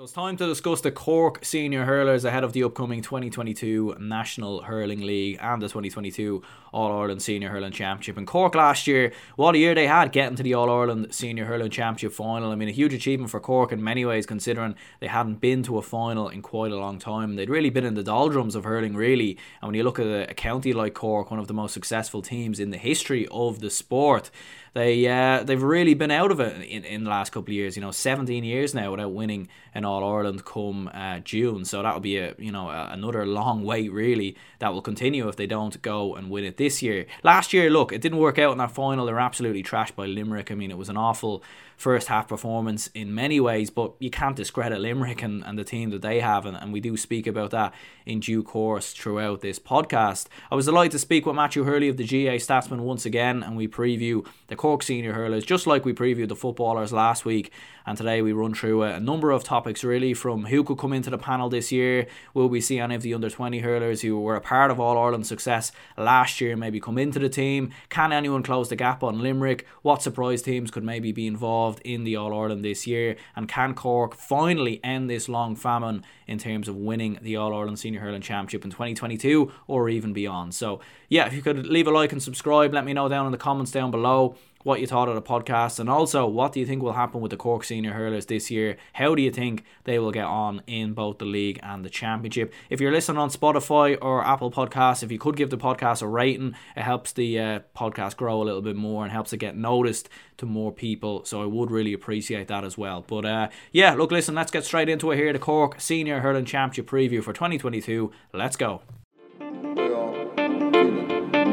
So it's time to discuss the Cork senior hurlers ahead of the upcoming 2022 National Hurling League and the 2022 All Ireland Senior Hurling Championship. In Cork last year, what a year they had getting to the All Ireland Senior Hurling Championship final. I mean, a huge achievement for Cork in many ways, considering they hadn't been to a final in quite a long time. They'd really been in the doldrums of hurling, really. And when you look at a, a county like Cork, one of the most successful teams in the history of the sport, they uh, they've really been out of it in, in the last couple of years. You know, 17 years now without winning an All Ireland come uh, June. So that will be a you know a, another long wait really that will continue if they don't go and win it this year. Last year, look, it didn't work out in that final. They're absolutely trashed by Limerick. I mean, it was an awful first half performance in many ways, but you can't discredit Limerick and, and the team that they have, and, and we do speak about that in due course throughout this podcast. I was delighted to speak with Matthew Hurley of the GAA Statsman once again, and we preview the Cork senior hurlers just like we previewed the footballers last week. And today we run through a, number of topics really from who could come into the panel this year, will we see any of the under 20 hurlers who were a part of All Ireland success last year maybe come into the team? Can anyone close the gap on Limerick? What surprise teams could maybe be involved in the All Ireland this year? And can Cork finally end this long famine in terms of winning the All Ireland Senior Hurling Championship in 2022 or even beyond? So, yeah, if you could leave a like and subscribe, let me know down in the comments down below what you thought of the podcast, and also what do you think will happen with the Cork senior hurlers this year? How do you think they will get on in both the league and the championship? If you're listening on Spotify or Apple Podcasts, if you could give the podcast a rating, it helps the uh, podcast grow a little bit more and helps it get noticed to more people. So I would really appreciate that as well. But uh, yeah, look, listen, let's get straight into it here. The Cork Senior Hurling Championship preview for 2022. Let's go.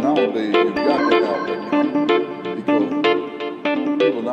Well,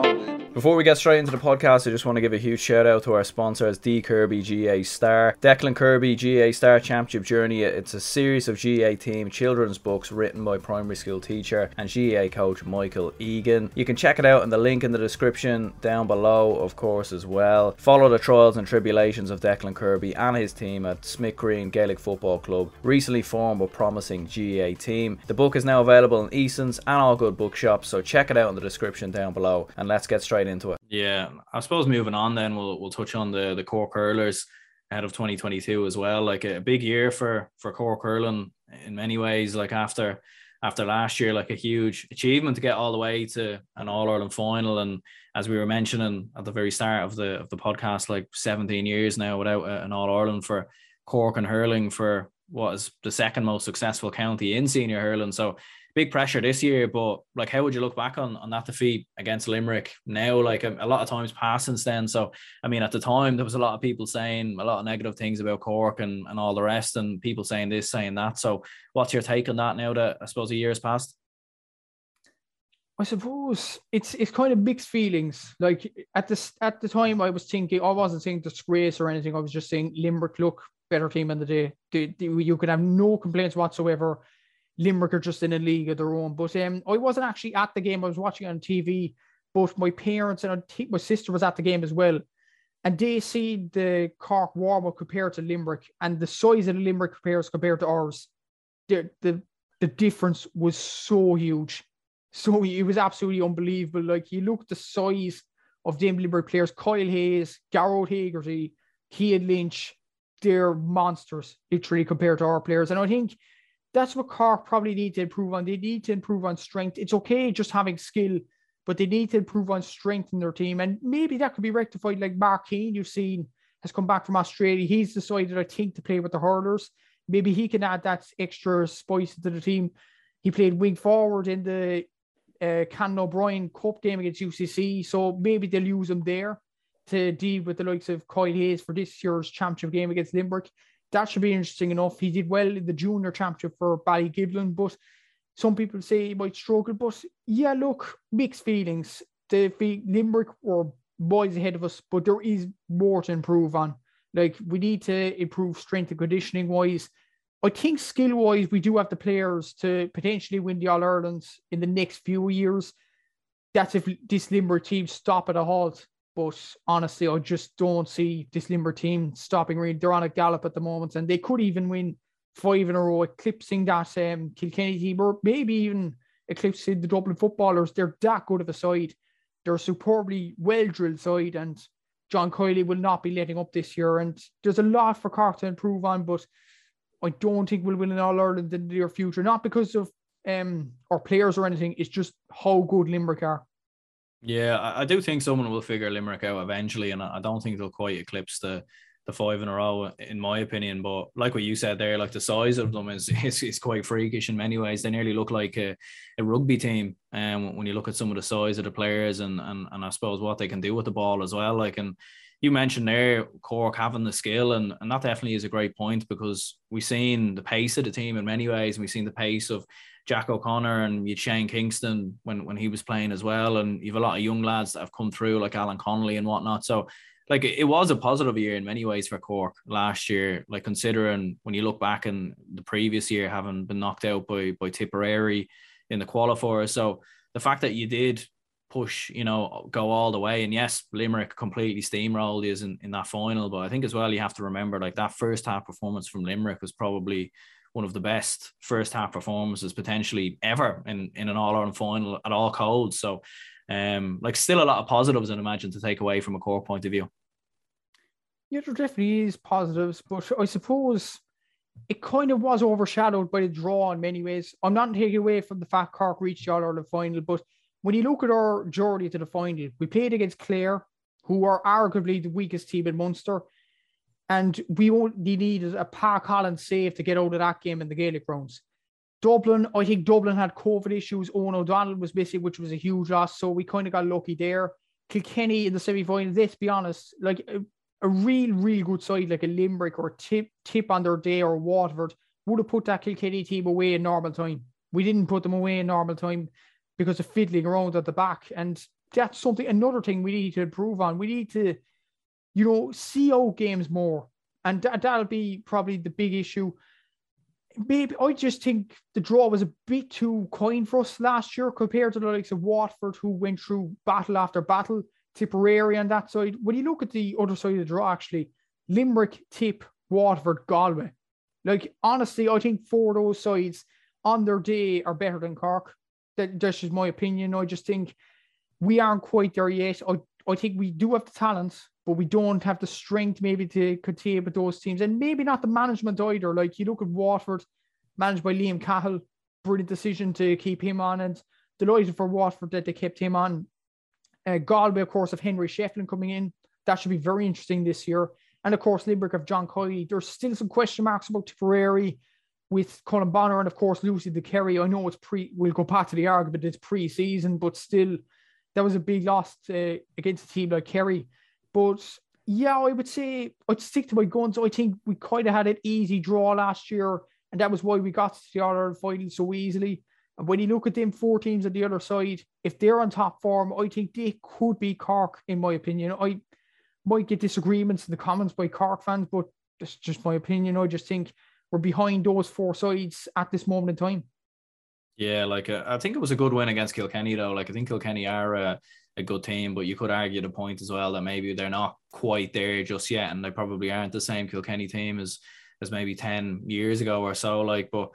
people nowadays before we get straight into the podcast, I just want to give a huge shout out to our sponsors, D Kirby GAA Star. Declan Kirby GAA Star Championship Journey. It's a series of GAA team children's books written by primary school teacher and GAA coach Michael Egan. You can check it out in the link in the description down below, of course, as well. Follow the trials and tribulations of Declan Kirby and his team at Smith Green Gaelic Football Club, recently formed but promising GAA team. The book is now available in Eason's and all good bookshops, so check it out in the description down below and let's get straight into it. Yeah, I suppose moving on, then we'll we'll touch on the the Cork hurlers ahead of 2022 as well. Like a big year for for Cork hurling in many ways. Like after after last year, like a huge achievement to get all the way to an All Ireland final, and as we were mentioning at the very start of the of the podcast, like 17 years now without an All Ireland for Cork and hurling for what is the second most successful county in senior hurling. So big pressure this year. But like, how would you look back on on that defeat against Limerick now? Like a, a, lot of times passed since then. So I mean, at the time there was a lot of people saying a lot of negative things about Cork and and all the rest, and people saying this, saying that. So what's your take on that now that I suppose a year has passed? I suppose it's it's kind of mixed feelings. Like at the at the time, I was thinking I wasn't saying disgrace or anything. I was just saying Limerick look better team in the day. you could have no complaints whatsoever. Limerick are just in a league of their own. But um, I wasn't actually at the game. I was watching on TV. But my parents and my sister was at the game as well. And they see the Cork Warwick compared to Limerick and the size of the Limerick players compared to ours. The, the, the difference was so huge. So it was absolutely unbelievable. Like you look the size of the Limerick players, Kyle Hayes, Gearóid Hegarty, Cian Lynch, they're monsters, literally compared to our players. And I think that's what Cork probably need to improve on. They need to improve on strength. It's okay just having skill, but they need to improve on strength in their team. And maybe that could be rectified. Like Mark Keane, you've seen, has come back from Australia. He's decided, I think, to play with the hurlers. Maybe he can add that extra spice to the team. He played wing forward in the uh, Canon O'Brien Cup game against UCC. So maybe they'll use him there to deal with the likes of Kyle Hayes for this year's championship game against Limerick that should be interesting enough. He did well in the junior championship for Ballygiblin, but some people say he might struggle. But yeah, look, mixed feelings. The Limerick were boys ahead of us, but there is more to improve on. Like we need to improve strength and conditioning wise. I think skill wise, we do have the players to potentially win the All Irelands in the next few years. That's if this Limerick team stop at a halt. But honestly, I just don't see this Limber team stopping really. They're on a gallop at the moment, and they could even win five in a row, eclipsing that um, Kilkenny team, or maybe even eclipsing the Dublin footballers. They're that good of a side. They're a superbly well drilled side, and John Kiely will not be letting up this year. And there's a lot for Cork to improve on, but I don't think we'll win in All Ireland in the near future. Not because of um our players or anything. It's just how good Limerick are. Yeah, I, I do think someone will figure Limerick out eventually, and I, I don't think they'll quite eclipse the the five in a row, in my opinion. But like what you said there, like the size of them is is, is quite freakish in many ways. They nearly look like a, a rugby team. And um, when you look at some of the size of the players and, and and I suppose what they can do with the ball as well. Like and you mentioned there Cork having the skill, and, and that definitely is a great point because we've seen the pace of the team in many ways, and we've seen the pace of Jack O'Connor and you Shane Kingston when when he was playing as well, and you've a lot of young lads that have come through like Alan Connolly and whatnot. So like it was a positive year in many ways for Cork last year. Like considering when you look back in the previous year, having been knocked out by by Tipperary in the qualifier. So the fact that you did push, you know, go all the way, and yes, Limerick completely steamrolled is in, in that final. But I think as well you have to remember like that first half performance from Limerick was probably one of the best first half performances potentially ever in, in an All Ireland final at all codes. So um, like still a lot of positives, I imagine, to take away from a core point of view. Yeah, there definitely is positives, but I suppose it kind of was overshadowed by the draw in many ways. I'm not taking away from the fact Cork reached the All Ireland final, but when you look at our journey to the final, we played against Clare, who are arguably the weakest team in Munster, and we only needed a Park Holland save to get out of that game in the Gaelic Grounds. Dublin, I think Dublin had COVID issues. Eoghan O'Donnell was missing, which was a huge loss. So we kind of got lucky there. Kilkenny in the semi final, let's be honest, like a, a, real, real good side, like a Limerick or tip, tip on their day or Waterford, would have put that Kilkenny team away in normal time. We didn't put them away in normal time because of fiddling around at the back. And that's something, another thing we need to improve on. We need to, you know, see out games more. And that, that'll be probably the big issue maybe I just think the draw was a bit too kind for us last year compared to the likes of Waterford, who went through battle after battle, Tipperary on that side. When you look at the other side of the draw, actually, Limerick, Tip, Waterford, Galway. Like honestly, I think four of those sides on their day are better than Cork. That, that's just my opinion. I just think we aren't quite there yet. I, I think we do have the talent but we don't have the strength maybe to contain with those teams, and maybe not the management either. Like you look at Waterford, managed by Liam Cahill, brilliant decision to keep him on, and delighted for Waterford that they kept him on. Uh, Galway, of course, of Henry Shefflin coming in, that should be very interesting this year. And of course, Limerick of John Kiely. There's still some question marks about Tipperary with Colm Bonnar and of course Lucy De Kerry. I know it's pre. We'll go back to the argument. It's pre-season, but still, that was a big loss uh, against a team like Kerry. But yeah, I would say I'd stick to my guns. I think we kind of had an easy draw last year, and that was why we got to the other final so easily. And when you look at them four teams on the other side, if they're on top form, I think they could be Cork, in my opinion. I might get disagreements in the comments by Cork fans, but that's just my opinion. I just think we're behind those four sides at this moment in time. Yeah, like uh, I think it was a good win against Kilkenny though. Like I think Kilkenny are uh, a good team, but you could argue the point as well that maybe they're not quite there just yet, and they probably aren't the same Kilkenny team as as maybe ten years ago or so. Like, but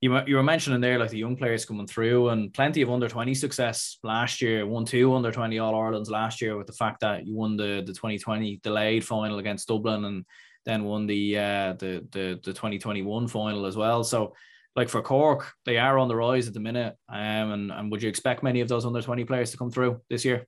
you you were mentioning there like the young players coming through and plenty of under twenty success last year. Won two under twenty All Irelands last year with the fact that you won the the twenty twenty delayed final against Dublin and then won the uh the the the twenty twenty one final as well. So like for Cork, they are on the rise at the minute. Um, and, and would you expect many of those under 20 players to come through this year?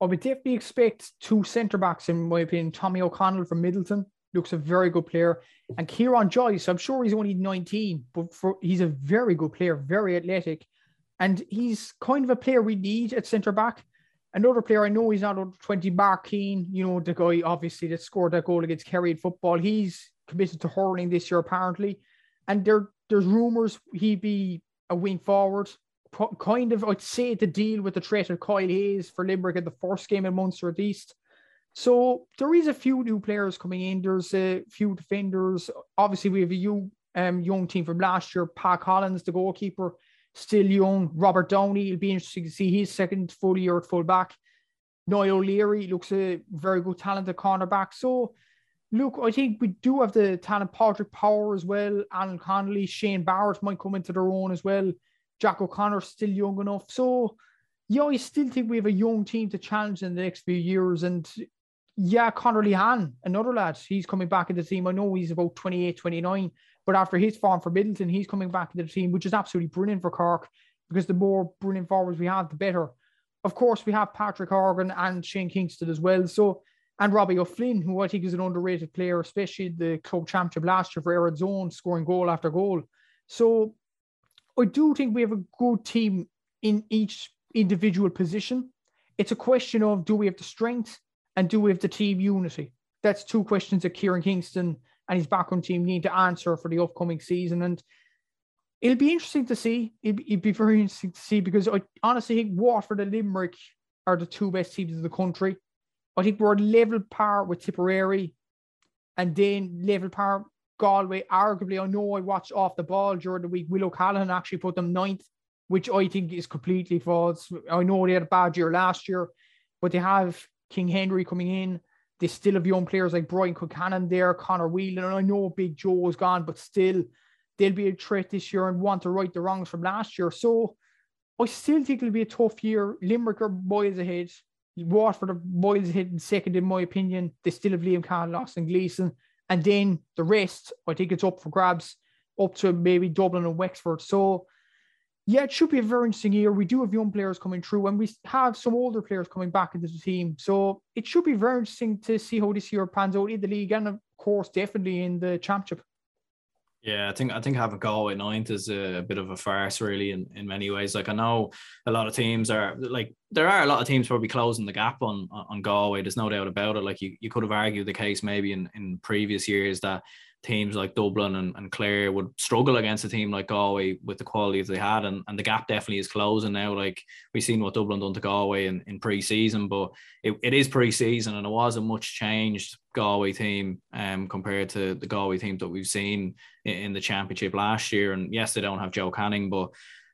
I would definitely expect two centre backs, in my opinion. Tommy O'Connell from Midleton looks a very good player. And Kieran Joyce, I'm sure he's only 19, but for, he's a very good player, very athletic. And he's kind of a player we need at centre back. Another player I know he's not under 20, Mark Keane, you know, the guy obviously that scored that goal against Kerry in football. He's committed to hurling this year, apparently and there there's rumors he'd be a wing forward, kind of I'd say to deal with the threat of Kyle Hayes for Limerick in the first game in Munster at least. So there is a few new players coming in. There's a few defenders. Obviously, we have a young, um, young team from last year. Pat Collins, the goalkeeper, still young. Robert Downey. It'll be interesting to see his second full year at full back. Niall O'Leary looks a very good talented cornerback. So Look, I think we do have the talent. Patrick Power as well, Alan Connolly, Shane Barrett might come into their own as well. Jack O'Connor still young enough. So, yeah, I still think we have a young team to challenge in the next few years. And yeah, Conor Lehane, another lad, he's coming back in the team. I know he's about 28, 29, but after his form for Midleton, he's coming back into the team, which is absolutely brilliant for Cork because the more brilliant forwards we have, the better. Of course, we have Patrick Horgan and Shane Kingston as well. So, and Robbie O'Flynn, who I think is an underrated player, especially the club championship last year for Erin's Own, scoring goal after goal. So, I do think we have a good team in each individual position. It's a question of do we have the strength and do we have the team unity? That's two questions that Kieran Kingston and his backroom team need to answer for the upcoming season. And it'll be interesting to see. It'd, it'd be very interesting to see because I honestly think Waterford and Limerick are the two best teams in the country. I think we're level par with Tipperary and then level par Galway. Arguably, I know I watched off the ball during the week. Willow O'Callaghan actually put them ninth, which I think is completely false. I know they had a bad year last year, but they have King Henry coming in. They still have young players like Brian Concannon there, Conor Whelan, and I know Big Joe is gone, but still they'll be a threat this year and want to right the wrongs from last year. So I still think it'll be a tough year. Limerick are boys ahead. Waterford are boys ahead in second, in my opinion. They still have Liam Cahill, Austin Gleeson. And then the rest, I think it's up for grabs, up to maybe Dublin and Wexford. So yeah, it should be a very interesting year. We do have young players coming through, and we have some older players coming back into the team. So it should be very interesting to see how this year pans out in the league, and of course, definitely in the championship. Yeah, I think I think having Galway ninth is a, bit of a farce, really, in, in many ways. Like I know a lot of teams are like there are a lot of teams probably closing the gap on on Galway. There's no doubt about it. Like you, you could have argued the case maybe in, in previous years that teams like Dublin and, and Clare would struggle against a team like Galway with the quality they had. And, and the gap definitely is closing now. Like we've seen what Dublin done to Galway in, in pre season, but it, it is pre season and it wasn't much changed Galway team um, compared to the Galway team that we've seen in, in the championship last year. And yes, they don't have Joe Canning, but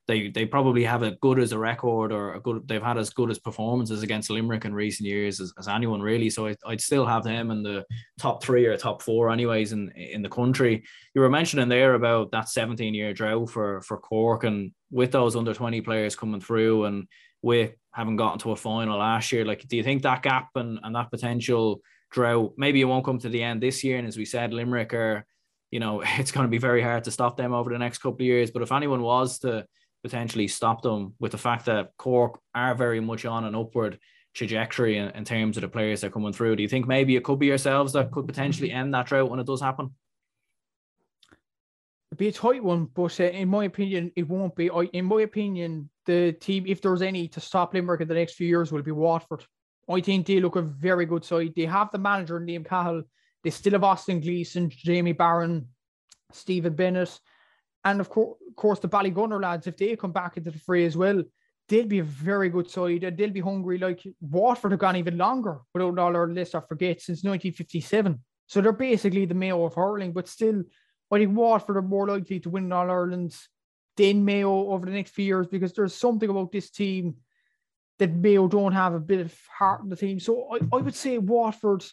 they they probably have a good as a record or a good they've had as good as performances against Limerick in recent years as, as anyone really. So I, would still have them in the top three or top four anyways in in the country. You were mentioning there about that 17 year drought for for Cork and with those under 20 players coming through and with having gotten to a final last year, like do you think that gap and, and that potential drought maybe it won't come to the end this year? And as we said, Limerick are you know, it's going to be very hard to stop them over the next couple of years. But if anyone was to potentially stop them with the fact that Cork are very much on an upward trajectory in, in terms of the players that are coming through. Do you think maybe it could be yourselves that could potentially end that drought when it does happen? It'd be a tight one, but uh, in my opinion, it won't be. I, in my opinion, the team, if there's any to stop Limerick in the next few years, will be Waterford. I think they look a very good side. They have the manager, Liam Cahill. They still have Austin Gleeson, Jamie Barron, Stephen Bennett. And of course, course, the Ballygunner lads, if they come back into the fray as well, they'll be a very good side and they'll be hungry. Like Waterford have gone even longer without all our list, I forget, since 1957. So they're basically the Mayo of hurling, but still, I think Waterford are more likely to win All Ireland than Mayo over the next few years because there's something about this team that Mayo don't have a bit of heart in the team. So I, I would say Waterford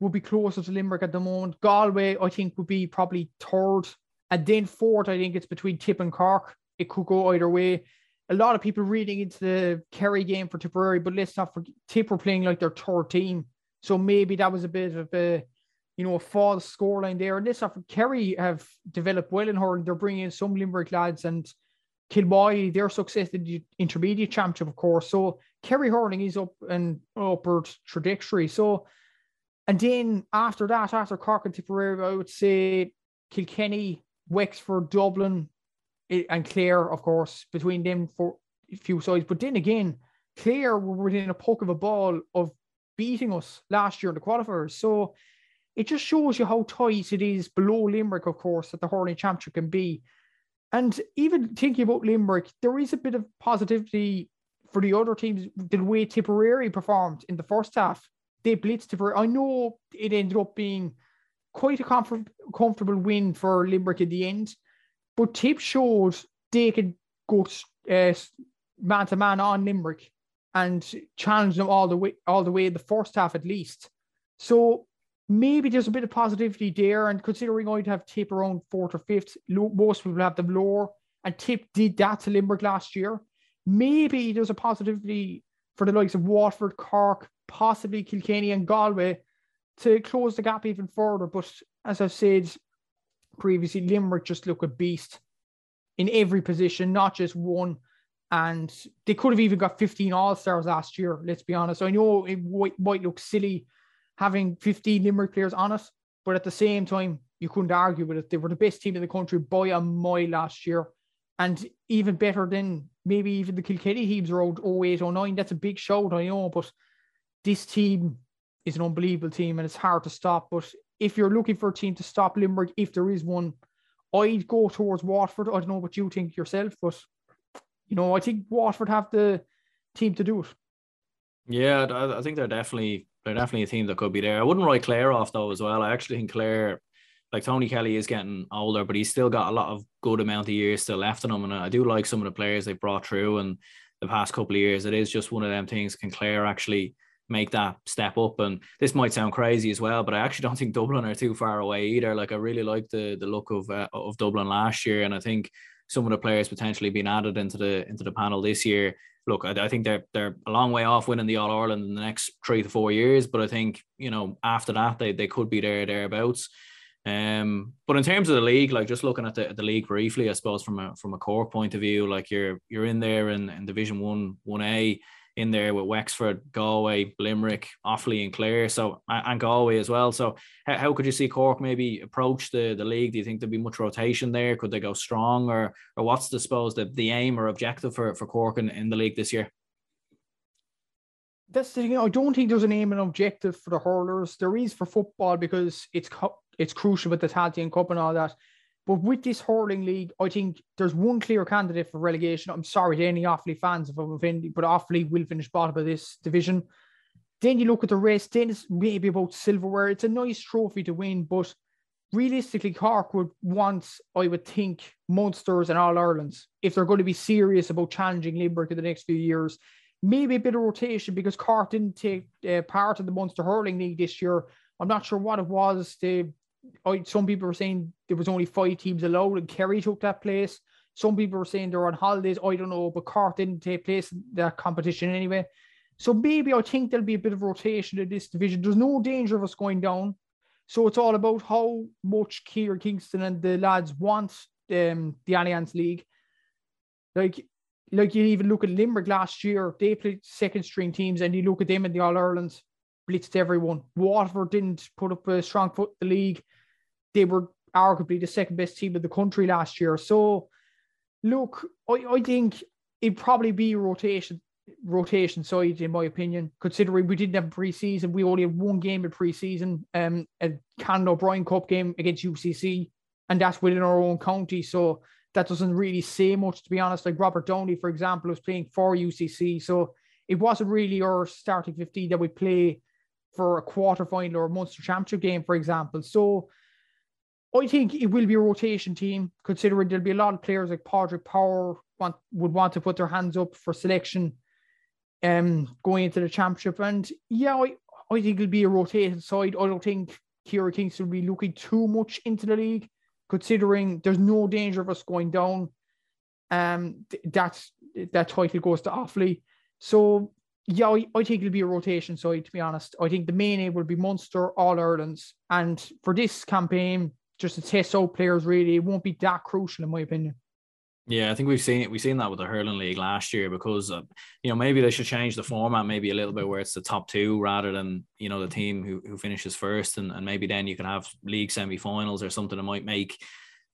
would be closer to Limerick at the moment. Galway, I think, would be probably third and then fourth, I think it's between Tip and Cork. It could go either way. A lot of people reading into the Kerry game for Tipperary, but let's not forget Tip were playing like their third team. So maybe that was a bit of a, you know, a false scoreline there. And let's not forget Kerry have developed well in hurling. They're bringing in some Limerick lads and Kilboy, their success in the intermediate championship, of course. So Kerry hurling is up and upward trajectory. So, and then after that, after Cork and Tipperary, I would say Kilkenny Wexford, Dublin, and Clare, of course, between them for a few sides. But then again, Clare were within a poke of a ball of beating us last year in the qualifiers. So it just shows you how tight it is below Limerick, of course, that the hurling championship can be. And even thinking about Limerick, there is a bit of positivity for the other teams. The way Tipperary performed in the first half, they blitzed Tipperary. I know it ended up being quite a comfort, comfortable win for Limerick in the end. But Tip showed they could go uh, man to man on Limerick and challenge them all the way all the way in the first half at least. So maybe there's a bit of positivity there. And considering I'd have Tip around fourth or fifth, most people have them lower. And Tip did that to Limerick last year. Maybe there's a positivity for the likes of Waterford, Cork, possibly Kilkenny and Galway to close the gap even further. But as I've said previously, Limerick just look a beast in every position, not just one. And they could have even got 15 All Stars last year, let's be honest. I know it might look silly having 15 Limerick players on it, but at the same time, you couldn't argue with it. They were the best team in the country by a mile last year. And even better than maybe even the Kilkenny teams around 08, 09. That's a big shout, I know, but this team is an unbelievable team and it's hard to stop. But if you're looking for a team to stop Limerick, if there is one, I'd go towards Waterford. I don't know what you think yourself, but you know, I think Waterford have the team to do it. Yeah, I think they're definitely they're definitely a team that could be there. I wouldn't write Clare off though as well. I actually think Clare, like Tony Kelly, is getting older, but he's still got a lot of good amount of years still left in him. And I do like some of the players they brought through and the past couple of years. It is just one of them things. Can Clare actually make that step up. And this might sound crazy as well, but I actually don't think Dublin are too far away either. Like I really like the the look of uh, of Dublin last year, and I think some of the players potentially being added into the into the panel this year. Look, I, I think they're they're a long way off winning the All Ireland in the next three to four years, but I think you know after that they they could be there thereabouts. Um, but in terms of the league, like just looking at the, the league briefly, I suppose from a from a core point of view, like you're you're in there in, in Division One One A in there with Wexford, Galway, Limerick, Offaly, and Clare. So and Galway as well. So how, how could you see Cork maybe approach the, the league? Do you think there'd be much rotation there? Could they go strong, or or what's the suppose the, the aim or objective for, for Cork in, in the league this year? That's the thing. I don't think there's an aim and objective for the hurlers. There is for football because it's it's crucial with the Tailteann Cup and all that. But with this hurling league, I think there's one clear candidate for relegation. I'm sorry to any Offaly fans if I'm offended, but Offaly will finish bottom of this division. Then you look at the rest, then it's maybe about silverware. It's a nice trophy to win, but realistically, Cork would want, I would think, Munsters and All Irelands if they're going to be serious about challenging Limerick in the next few years. Maybe a bit of rotation because Cork didn't take uh, part in the Munster Hurling League this year. I'm not sure what it was. They I, some people were saying there was only five teams allowed and Kerry took that place. Some people were saying they're on holidays. I don't know, but Cork didn't take place in that competition anyway. So maybe I think there'll be a bit of rotation in this division. There's no danger of us going down. So it's all about how much Kieran Kingston and the lads want um, the Allianz League. Like, like you even look at Limerick last year, they played second string teams, and you look at them in the All Irelands, blitzed everyone. Waterford didn't put up a strong foot in the league they were arguably the second best team in the country last year. So, look, I, I think it'd probably be rotation rotation side in my opinion. Considering we didn't have preseason, we only had one game in preseason, um, a Canon O'Brien Cup game against UCC, and that's within our own county. So that doesn't really say much, to be honest. Like Robert Downey, for example, was playing for UCC, so it wasn't really our starting 15 that we play for a quarter final or a Munster Championship game, for example. So I think it will be a rotation team, considering there'll be a lot of players like Padraig Power want would want to put their hands up for selection um going into the championship. And yeah, I, I think it'll be a rotated side. I don't think Kieran Kingston will be looking too much into the league, considering there's no danger of us going down. Um that's that title goes to Offaly. So yeah, I, I, think it'll be a rotation side, to be honest. I think the main aim will be Munster, All Irelands. And for this campaign, just to test out players really. It won't be that crucial in my opinion. Yeah, I think we've seen it. We've seen that with the hurling league last year because uh, you know maybe they should change the format maybe a little bit where it's the top two rather than you know the team who, who finishes first and, and maybe then you can have league semi-finals or something that might make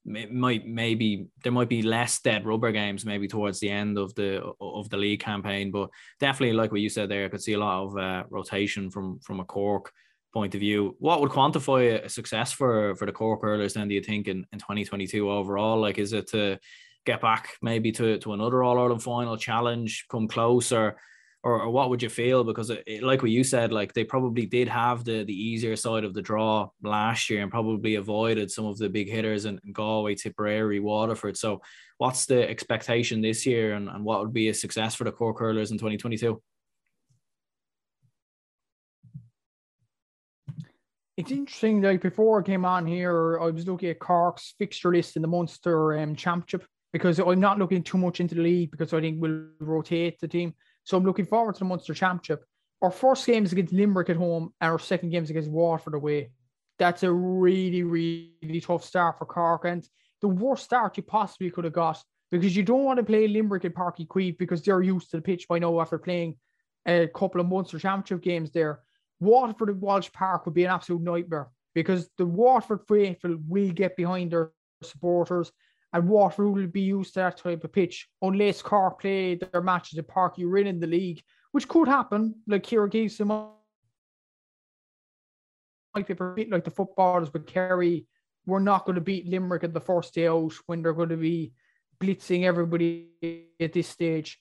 might maybe there might be less dead rubber games maybe towards the end of the of the league campaign but definitely like what you said there I could see a lot of uh, rotation from from a Cork point of view, what would quantify a success for for the Cork hurlers then? Do you think in, in 2022 overall? Like, is it to get back maybe to, to another All Ireland final challenge, come closer, or, or what would you feel? Because it, it, like what you said, like they probably did have the the easier side of the draw last year and probably avoided some of the big hitters in, in Galway, Tipperary, Waterford. So, what's the expectation this year, and, and what would be a success for the Cork hurlers in 2022? It's interesting. Like before I came on here, I was looking at Cork's fixture list in the Munster um, Championship because I'm not looking too much into the league because I think we'll rotate the team. So I'm looking forward to the Munster Championship. our first game is against Limerick at home, and our second game is against Waterford away. That's a really, really tough start for Cork, and the worst start you possibly could have got because you don't want to play Limerick at Parky Uí because they're used to the pitch by now after playing a couple of Munster Championship games there. Waterford at Walsh Park would be an absolute nightmare because the Waterford faithful will get behind their supporters and Waterford will be used to that type of pitch unless Cork play their matches at Park you're in the league, which could happen. Like Gibson might be a bit like the footballers with Kerry. We're not going to beat Limerick at the first day out when they're going to be blitzing everybody at this stage.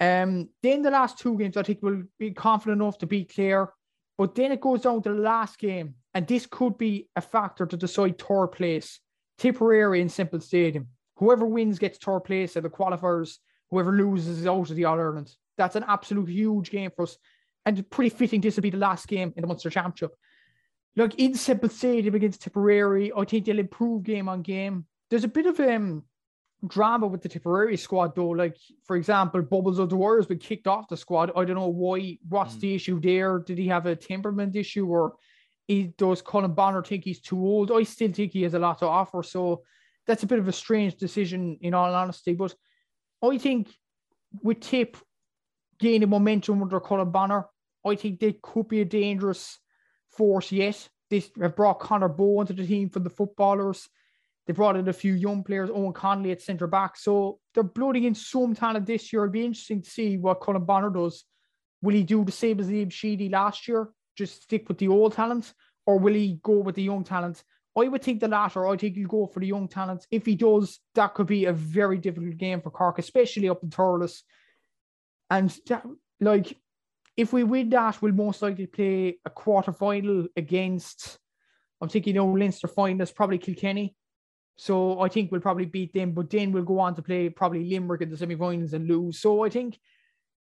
Um, then the last two games, I think we'll be confident enough to beat Clare. But then it goes down to the last game, and this could be a factor to decide third place. Tipperary in Semple Stadium. Whoever wins gets third place at the qualifiers. Whoever loses is out of the All Ireland. That's an absolute huge game for us, and pretty fitting. This will be the last game in the Munster Championship. Like in Semple Stadium against Tipperary, I think they'll improve game on game. There's a bit of um drama with the Tipperary squad though. Like for example, Bubbles of O'Dwyer has been kicked off the squad. I don't know why. What's mm. the issue there? Did he have a temperament issue or he, does Colm Bonnar think he's too old? I still think he has a lot to offer. So that's a bit of a strange decision in all honesty. But I think with Tip gaining momentum under Colm Bonnar, I think they could be a dangerous force yet. They have brought Conor Bowe into the team for the footballers. They brought in a few young players, Owen Connolly at centre back. So they're blooding in some talent this year. It'll be interesting to see what Colm Bonnar does. Will he do the same as Liam Sheedy last year? Just stick with the old talent? Or will he go with the young talent? I would think the latter. I think he'll go for the young talents. If he does, that could be a very difficult game for Cork, especially up in Thurles. And that, like, if we win that, we'll most likely play a quarter final against. I'm thinking, you know, Leinster finalists, probably Kilkenny. So I think we'll probably beat them, but then we'll go on to play probably Limerick in the semi-finals and lose. So I think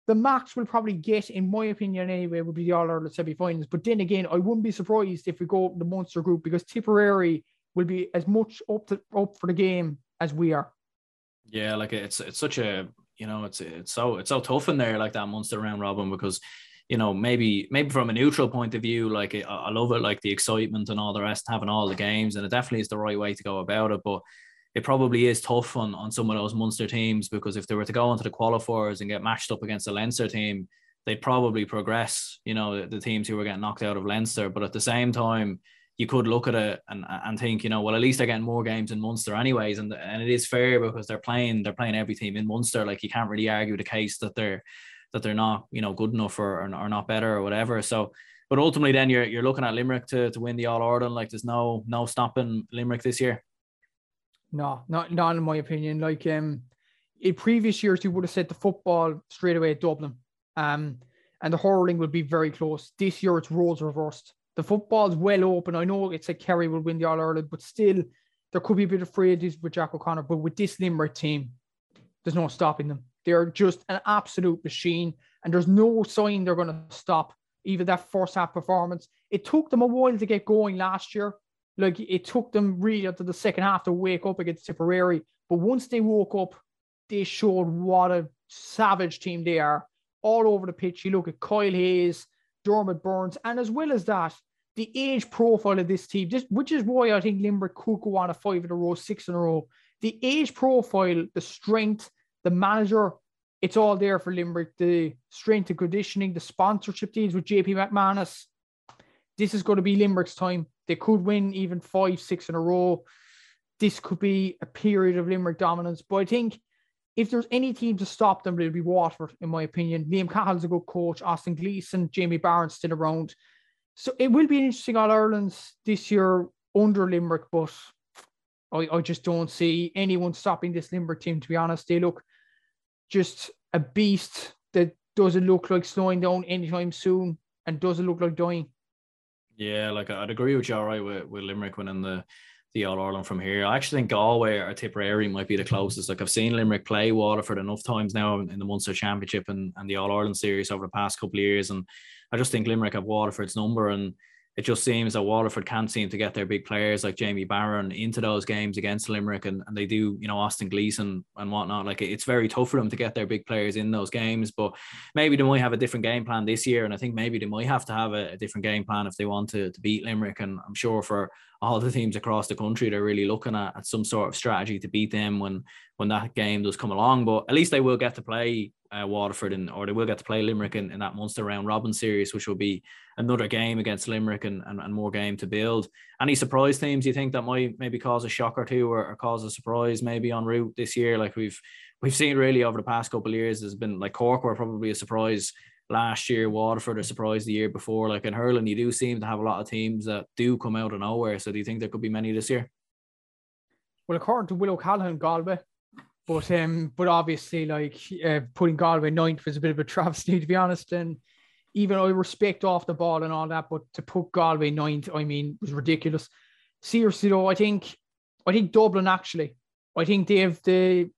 the max we'll probably get, in my opinion anyway, would be the All Ireland semi-finals. But then again, I wouldn't be surprised if we go the Munster group because Tipperary will be as much up to, up for the game as we are. Yeah, like it's it's such a you know it's it's so it's so tough in there like that Munster round robin because you know, maybe maybe from a neutral point of view, like I love it, like the excitement and all the rest, having all the games, and it definitely is the right way to go about it. But it probably is tough on, on some of those Munster teams because if they were to go into the qualifiers and get matched up against a Leinster team, they'd probably progress, you know, the, the teams who were getting knocked out of Leinster. But at the same time, you could look at it and, and think, you know, well, at least they're getting more games in Munster anyways. And, and it is fair because they're playing, they're playing every team in Munster. Like you can't really argue the case that they're that they're not you know good enough or, or, or not better or whatever. So, but ultimately, then you're you're looking at Limerick to, to win the All Ireland. Like there's no no stopping Limerick this year. No, not not in my opinion. Like um, in previous years, you would have said the football straight away at Dublin, um, and the hurling would be very close. This year, it's roles reversed. The football's well open. I know it's like Kerry will win the All Ireland, but still, there could be a bit of frailties with Jack O'Connor. But with this Limerick team, there's no stopping them. They're just an absolute machine, and there's no sign they're going to stop even that first half performance. It took them a while to get going last year. Like it took them really up to the second half to wake up against Tipperary. But once they woke up, they showed what a savage team they are all over the pitch. You look at Kyle Hayes, Diarmaid Byrnes, and as well as that, the age profile of this team, just which is why I think Limerick could go on a five in a row, six in a row. The age profile, the strength, the manager, it's all there for Limerick. The strength and conditioning, the sponsorship deals with JP McManus. This is going to be Limerick's time. They could win even five, six in a row. This could be a period of Limerick dominance. But I think if there's any team to stop them, it'll be Waterford, in my opinion. Liam Cahill's a good coach. Austin Gleeson, Jamie Barron still around. So it will be an interesting All Ireland's this year under Limerick, but I, I just don't see anyone stopping this Limerick team, to be honest. They look just a beast that doesn't look like slowing down anytime soon and doesn't look like dying. Yeah, like I'd agree with you all right with, with Limerick winning the the All Ireland from here. I actually think Galway or Tipperary might be the mm-hmm. closest. Like I've seen Limerick play Waterford enough times now in the Munster Championship and, and the All Ireland series over the past couple of years. And I just think Limerick have Waterford's number and it just seems that Waterford can't seem to get their big players like Jamie Barron into those games against Limerick, and, and they do, you know, Austin Gleeson and whatnot. Like it's very tough for them to get their big players in those games, but maybe they might have a different game plan this year, and I think maybe they might have to have a, a different game plan if they want to, to beat Limerick. And I'm sure for all the teams across the country, they're really looking at, at some sort of strategy to beat them when when that game does come along. But at least they will get to play uh, Waterford and or they will get to play Limerick in, in that Munster round robin series, which will be another game against Limerick and, and, and more game to build. Any surprise teams you think that might maybe cause a shock or two or, or cause a surprise maybe on route this year? Like we've we've seen really over the past couple of years, there's been like Cork were probably a surprise last year, Waterford a surprise the year before. Like in hurling, you do seem to have a lot of teams that do come out of nowhere. So do you think there could be many this year? Well, according to Willow O'Callaghan, Galway but um, but obviously, like uh, putting Galway ninth was a bit of a travesty, to be honest. And even I respect off the ball and all that, but to put Galway ninth, I mean, was ridiculous. Seriously though, I think I think Dublin actually, I think they have the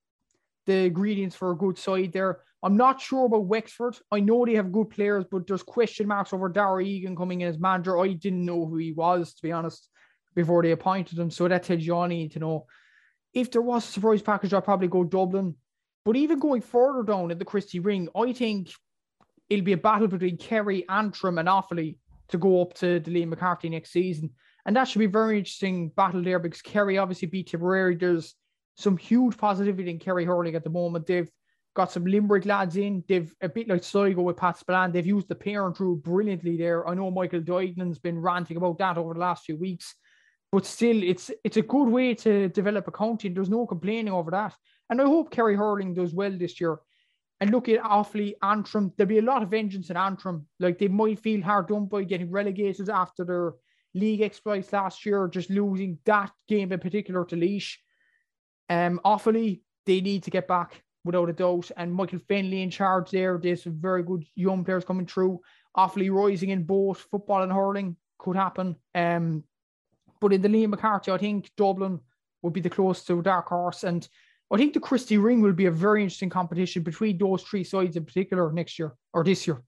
the ingredients for a good side there. I'm not sure about Wexford. I know they have good players, but there's question marks over Darragh Egan coming in as manager. I didn't know who he was, to be honest, before they appointed him. So that tells you all need to know if there was a surprise package, I'd probably go Dublin. But even going further down in the Christy Ring, I think it'll be a battle between Kerry, Antrim, and Offaly to go up to the Liam McCarthy next season. And that should be a very interesting battle there because Kerry obviously beat Tipperary. There's some huge positivity in Kerry hurling at the moment. They've got some Limerick lads in. They've a bit like Sligo with Pat Spillane. They've used the parent rule brilliantly there. I know Michael Duignan's been ranting about that over the last few weeks but still, it's it's a good way to develop a county. There's no complaining over that. And I hope Kerry Hurling does well this year. And look at Offaly, Antrim. There'll be a lot of vengeance in Antrim. Like they might feel hard done by getting relegated after their league exploits last year, just losing that game in particular to Laois. Um, Offaly, they need to get back without a doubt. And Michael Fennelly in charge there. There's some very good young players coming through. Offaly rising in both football and hurling could happen. Um, but in the Liam McCarthy, I think Dublin would be the close to dark horse. And I think the Christy Ring will be a very interesting competition between those three sides in particular next year or this year.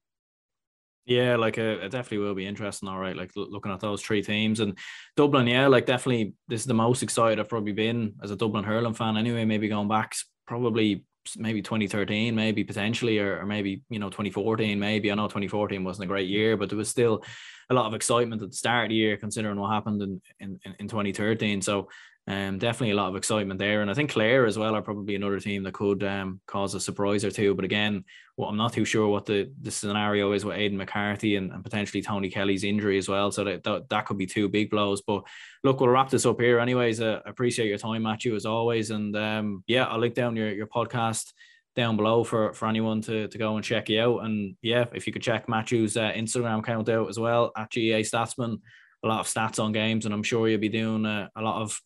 Yeah, like uh, it definitely will be interesting. All right, like looking at those three teams and Dublin. Yeah, like definitely this is the most excited I've probably been as a Dublin hurling fan. Anyway, maybe going back probably maybe 2013 maybe potentially or, or maybe you know 2014 maybe i know 2014 wasn't a great year but there was still a lot of excitement at the start of the year considering what happened in in, in 2013 so um, definitely a lot of excitement there. And I think Clare as well are probably another team that could um, cause a surprise or two. But again, well, I'm not too sure what the, the scenario is with Aidan McCarthy and, and potentially Tony Kelly's injury as well. So that, that, that could be two big blows. But look, we'll wrap this up here. Anyways, uh, appreciate your time, Matthew, as always. And um, yeah, I'll link down your, your podcast down below for, for anyone to, to go and check you out. And yeah, if you could check Matthew's uh, Instagram account out as well at GAA Statsman, a lot of stats on games. And I'm sure you'll be doing uh, a lot of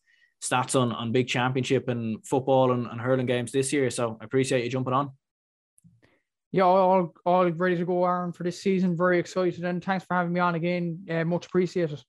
stats on on big championship and football and, and hurling games this year. So I appreciate you jumping on. Yeah, all all ready to go, Aaron, for this season. Very excited, and thanks for having me on again. Uh, much appreciated.